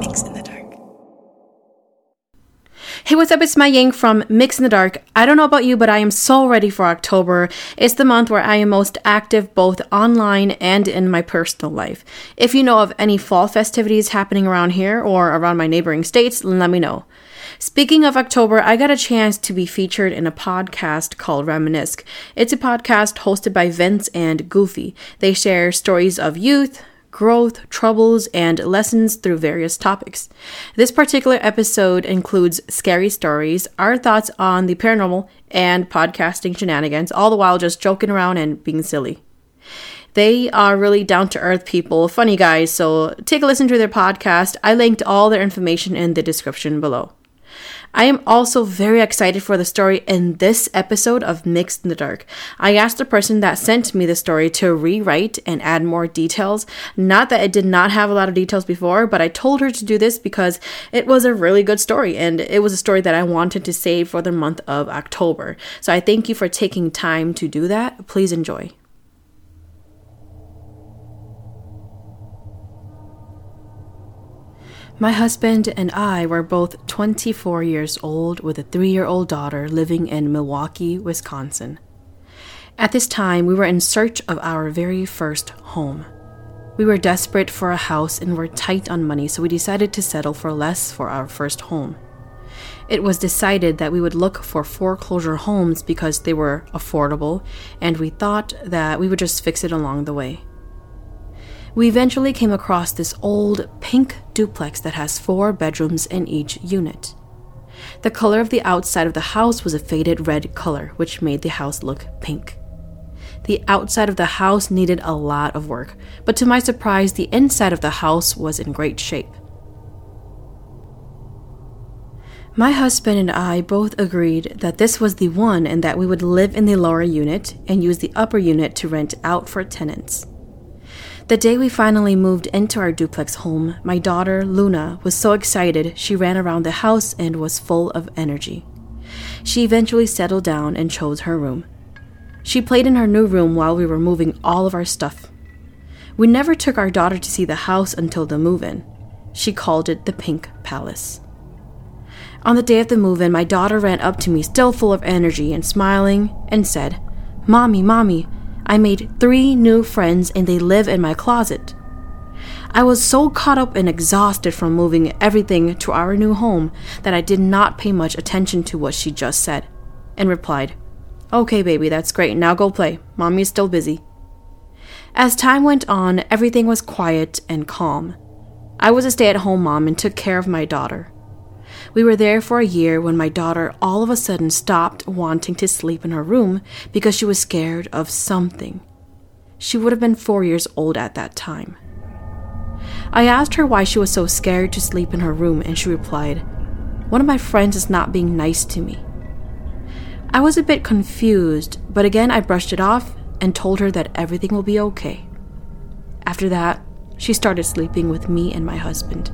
MYX in the Dark. Hey, what's up? It's Mai Yang from MYX in the Dark. I don't know about you, but I am so ready for October. It's the month where I am most active both online and in my personal life. If you know of any fall festivities happening around here or around my neighboring states, let me know. Speaking of October, I got a chance to be featured in a podcast called Raminisce. It's a podcast hosted by Vince and Goofy. They share stories of youth, growth, troubles, and lessons through various topics. This particular episode includes scary stories, our thoughts on the paranormal, and podcasting shenanigans, all the while just joking around and being silly. They are really down to earth people, funny guys, so take a listen to their podcast. I linked all their information in the description below. I am also very excited for the story in this episode of MYX in the Dark. I asked the person that sent me the story to rewrite and add more details. Not that it did not have a lot of details before, but I told her to do this because it was a really good story and it was a story that I wanted to save for the month of October. So I thank you for taking time to do that. Please enjoy. My husband and I were both 24 years old with a three year old daughter living in Milwaukee, Wisconsin. At this time, we were in search of our very first home. We were desperate for a house and were tight on money, so we decided to settle for less for our first home. It was decided that we would look for foreclosure homes because they were affordable, and we thought that we would just fix it along the way we eventually came across this old pink duplex that has four bedrooms in each unit. The color of the outside of the house was a faded red color, which made the house look pink. The outside of the house needed a lot of work, but to my surprise, the inside of the house was in great shape. My husband and I both agreed that this was the one and that we would live in the lower unit and use the upper unit to rent out for tenants. The day we finally moved into our duplex home, my daughter, Luna, was so excited she ran around the house and was full of energy. She eventually settled down and chose her room. She played in her new room while we were moving all of our stuff. We never took our daughter to see the house until the move in. She called it the Pink Palace. On the day of the move in, my daughter ran up to me, still full of energy and smiling, and said, Mommy, Mommy, I made three new friends and they live in my closet. I was so caught up and exhausted from moving everything to our new home that I did not pay much attention to what she just said and replied, Okay, baby, that's great. Now go play. Mommy is still busy. As time went on, everything was quiet and calm. I was a stay at home mom and took care of my daughter. We were there for a year when my daughter all of a sudden stopped wanting to sleep in her room because she was scared of something. She would have been four years old at that time. I asked her why she was so scared to sleep in her room, and she replied, One of my friends is not being nice to me. I was a bit confused, but again I brushed it off and told her that everything will be okay. After that, she started sleeping with me and my husband.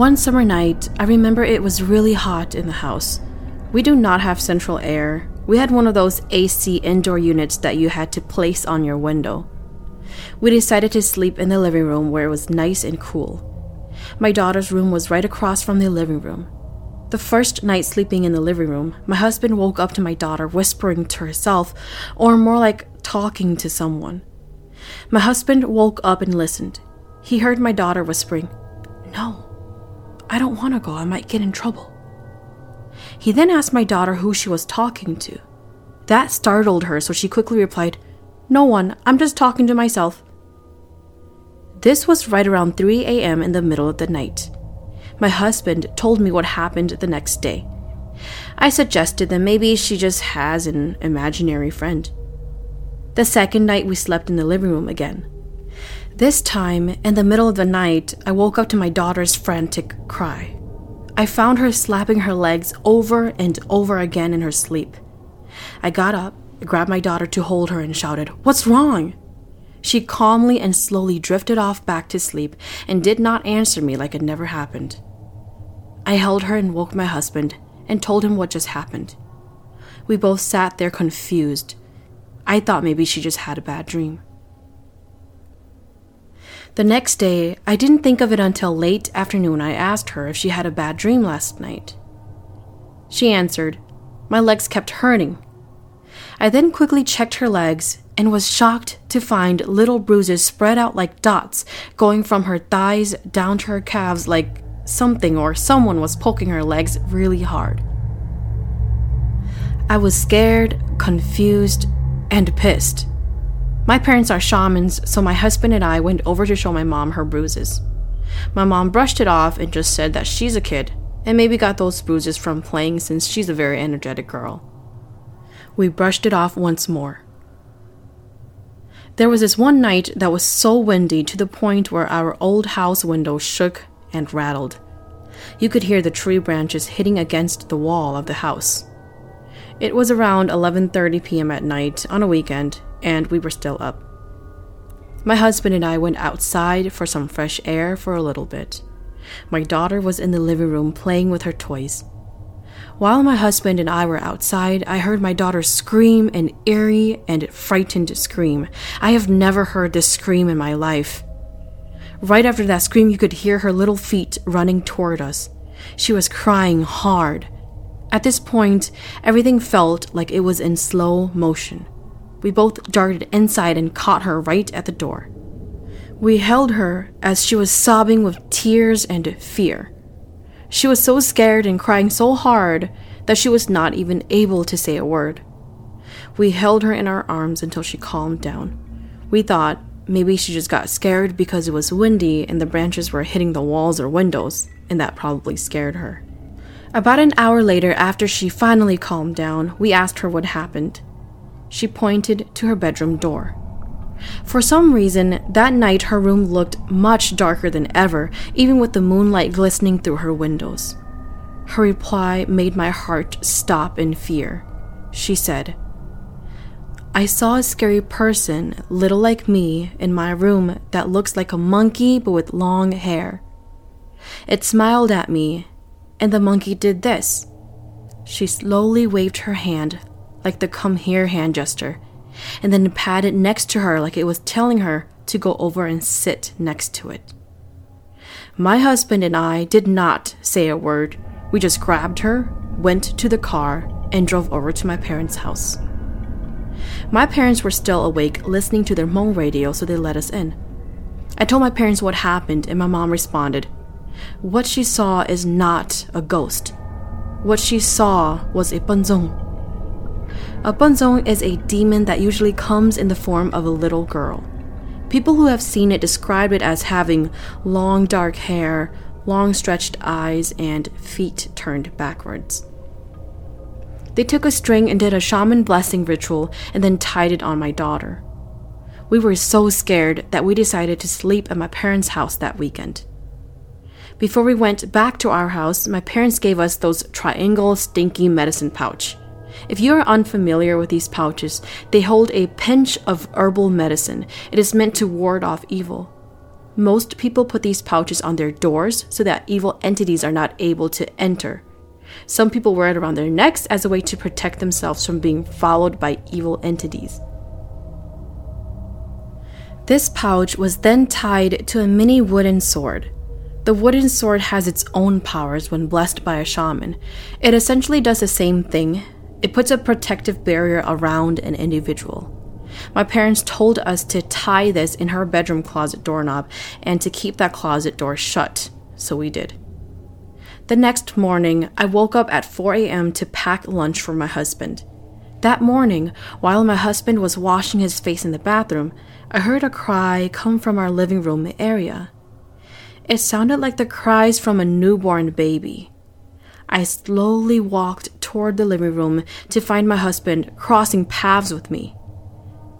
One summer night, I remember it was really hot in the house. We do not have central air. We had one of those AC indoor units that you had to place on your window. We decided to sleep in the living room where it was nice and cool. My daughter's room was right across from the living room. The first night sleeping in the living room, my husband woke up to my daughter whispering to herself, or more like talking to someone. My husband woke up and listened. He heard my daughter whispering, No. I don't want to go. I might get in trouble. He then asked my daughter who she was talking to. That startled her, so she quickly replied, No one. I'm just talking to myself. This was right around 3 a.m. in the middle of the night. My husband told me what happened the next day. I suggested that maybe she just has an imaginary friend. The second night, we slept in the living room again. This time, in the middle of the night, I woke up to my daughter's frantic cry. I found her slapping her legs over and over again in her sleep. I got up, grabbed my daughter to hold her, and shouted, What's wrong? She calmly and slowly drifted off back to sleep and did not answer me like it never happened. I held her and woke my husband and told him what just happened. We both sat there confused. I thought maybe she just had a bad dream. The next day, I didn't think of it until late afternoon. I asked her if she had a bad dream last night. She answered, My legs kept hurting. I then quickly checked her legs and was shocked to find little bruises spread out like dots going from her thighs down to her calves like something or someone was poking her legs really hard. I was scared, confused, and pissed. My parents are shamans, so my husband and I went over to show my mom her bruises. My mom brushed it off and just said that she's a kid and maybe got those bruises from playing since she's a very energetic girl. We brushed it off once more. There was this one night that was so windy to the point where our old house window shook and rattled. You could hear the tree branches hitting against the wall of the house. It was around 11:30 p.m. at night on a weekend, and we were still up. My husband and I went outside for some fresh air for a little bit. My daughter was in the living room playing with her toys. While my husband and I were outside, I heard my daughter scream an eerie and frightened scream. I have never heard this scream in my life. Right after that scream, you could hear her little feet running toward us. She was crying hard. At this point, everything felt like it was in slow motion. We both darted inside and caught her right at the door. We held her as she was sobbing with tears and fear. She was so scared and crying so hard that she was not even able to say a word. We held her in our arms until she calmed down. We thought maybe she just got scared because it was windy and the branches were hitting the walls or windows, and that probably scared her. About an hour later, after she finally calmed down, we asked her what happened. She pointed to her bedroom door. For some reason, that night her room looked much darker than ever, even with the moonlight glistening through her windows. Her reply made my heart stop in fear. She said, I saw a scary person, little like me, in my room that looks like a monkey but with long hair. It smiled at me and the monkey did this. She slowly waved her hand, like the come here hand gesture, and then patted next to her like it was telling her to go over and sit next to it. My husband and I did not say a word. We just grabbed her, went to the car, and drove over to my parents' house. My parents were still awake, listening to their Hmong radio, so they let us in. I told my parents what happened, and my mom responded, what she saw is not a ghost. What she saw was a bunzong. A bunzong is a demon that usually comes in the form of a little girl. People who have seen it describe it as having long dark hair, long stretched eyes, and feet turned backwards. They took a string and did a shaman blessing ritual and then tied it on my daughter. We were so scared that we decided to sleep at my parents' house that weekend. Before we went back to our house, my parents gave us those triangle stinky medicine pouch. If you are unfamiliar with these pouches, they hold a pinch of herbal medicine. It is meant to ward off evil. Most people put these pouches on their doors so that evil entities are not able to enter. Some people wear it around their necks as a way to protect themselves from being followed by evil entities. This pouch was then tied to a mini wooden sword. The wooden sword has its own powers when blessed by a shaman. It essentially does the same thing. It puts a protective barrier around an individual. My parents told us to tie this in her bedroom closet doorknob and to keep that closet door shut, so we did. The next morning, I woke up at 4 a.m. to pack lunch for my husband. That morning, while my husband was washing his face in the bathroom, I heard a cry come from our living room area. It sounded like the cries from a newborn baby. I slowly walked toward the living room to find my husband crossing paths with me.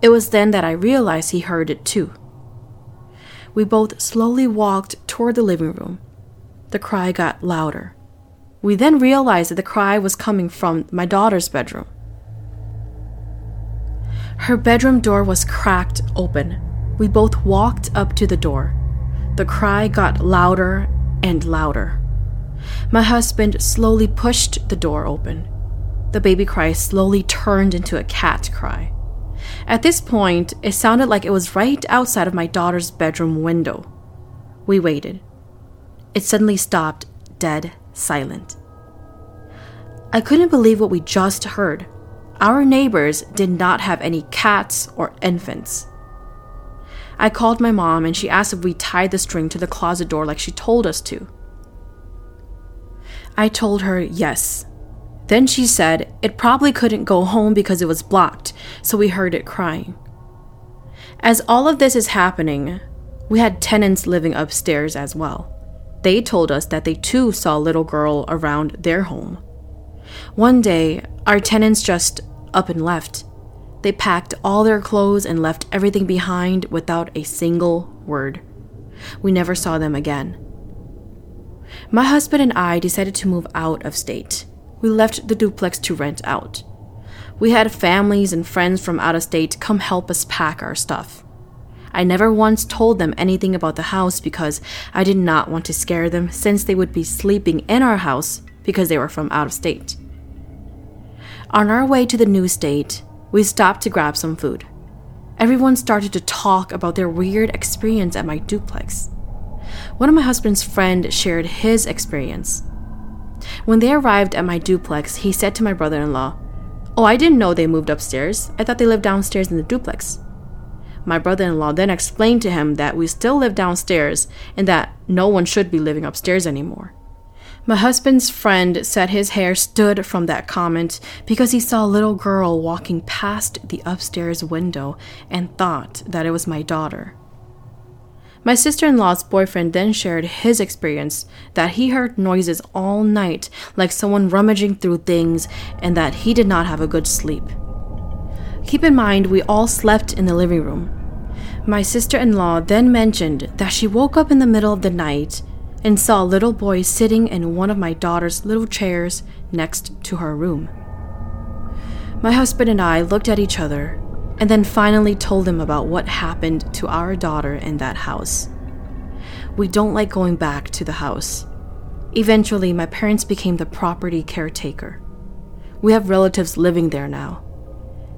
It was then that I realized he heard it too. We both slowly walked toward the living room. The cry got louder. We then realized that the cry was coming from my daughter's bedroom. Her bedroom door was cracked open. We both walked up to the door. The cry got louder and louder. My husband slowly pushed the door open. The baby cry slowly turned into a cat cry. At this point, it sounded like it was right outside of my daughter's bedroom window. We waited. It suddenly stopped, dead silent. I couldn't believe what we just heard. Our neighbors did not have any cats or infants. I called my mom and she asked if we tied the string to the closet door like she told us to. I told her yes. Then she said it probably couldn't go home because it was blocked, so we heard it crying. As all of this is happening, we had tenants living upstairs as well. They told us that they too saw a little girl around their home. One day, our tenants just up and left. They packed all their clothes and left everything behind without a single word. We never saw them again. My husband and I decided to move out of state. We left the duplex to rent out. We had families and friends from out of state come help us pack our stuff. I never once told them anything about the house because I did not want to scare them since they would be sleeping in our house because they were from out of state. On our way to the new state, we stopped to grab some food. Everyone started to talk about their weird experience at my duplex. One of my husband's friends shared his experience. When they arrived at my duplex, he said to my brother in law, Oh, I didn't know they moved upstairs. I thought they lived downstairs in the duplex. My brother in law then explained to him that we still live downstairs and that no one should be living upstairs anymore. My husband's friend said his hair stood from that comment because he saw a little girl walking past the upstairs window and thought that it was my daughter. My sister in law's boyfriend then shared his experience that he heard noises all night, like someone rummaging through things, and that he did not have a good sleep. Keep in mind, we all slept in the living room. My sister in law then mentioned that she woke up in the middle of the night and saw a little boy sitting in one of my daughter's little chairs next to her room. My husband and I looked at each other and then finally told him about what happened to our daughter in that house. We don't like going back to the house. Eventually, my parents became the property caretaker. We have relatives living there now.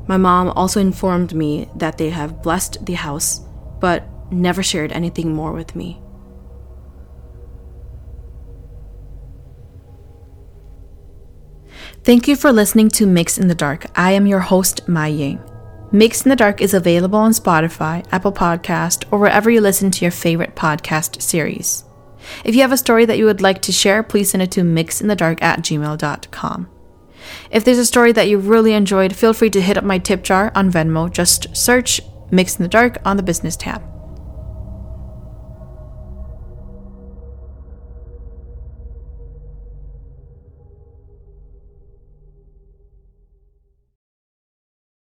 My mom also informed me that they have blessed the house, but never shared anything more with me. Thank you for listening to MYX in the Dark. I am your host, Mai Yang. MYX in the Dark is available on Spotify, Apple Podcast, or wherever you listen to your favorite podcast series. If you have a story that you would like to share, please send it to myxinthedark at gmail.com. If there's a story that you really enjoyed, feel free to hit up my tip jar on Venmo. Just search MYX in the Dark on the business tab.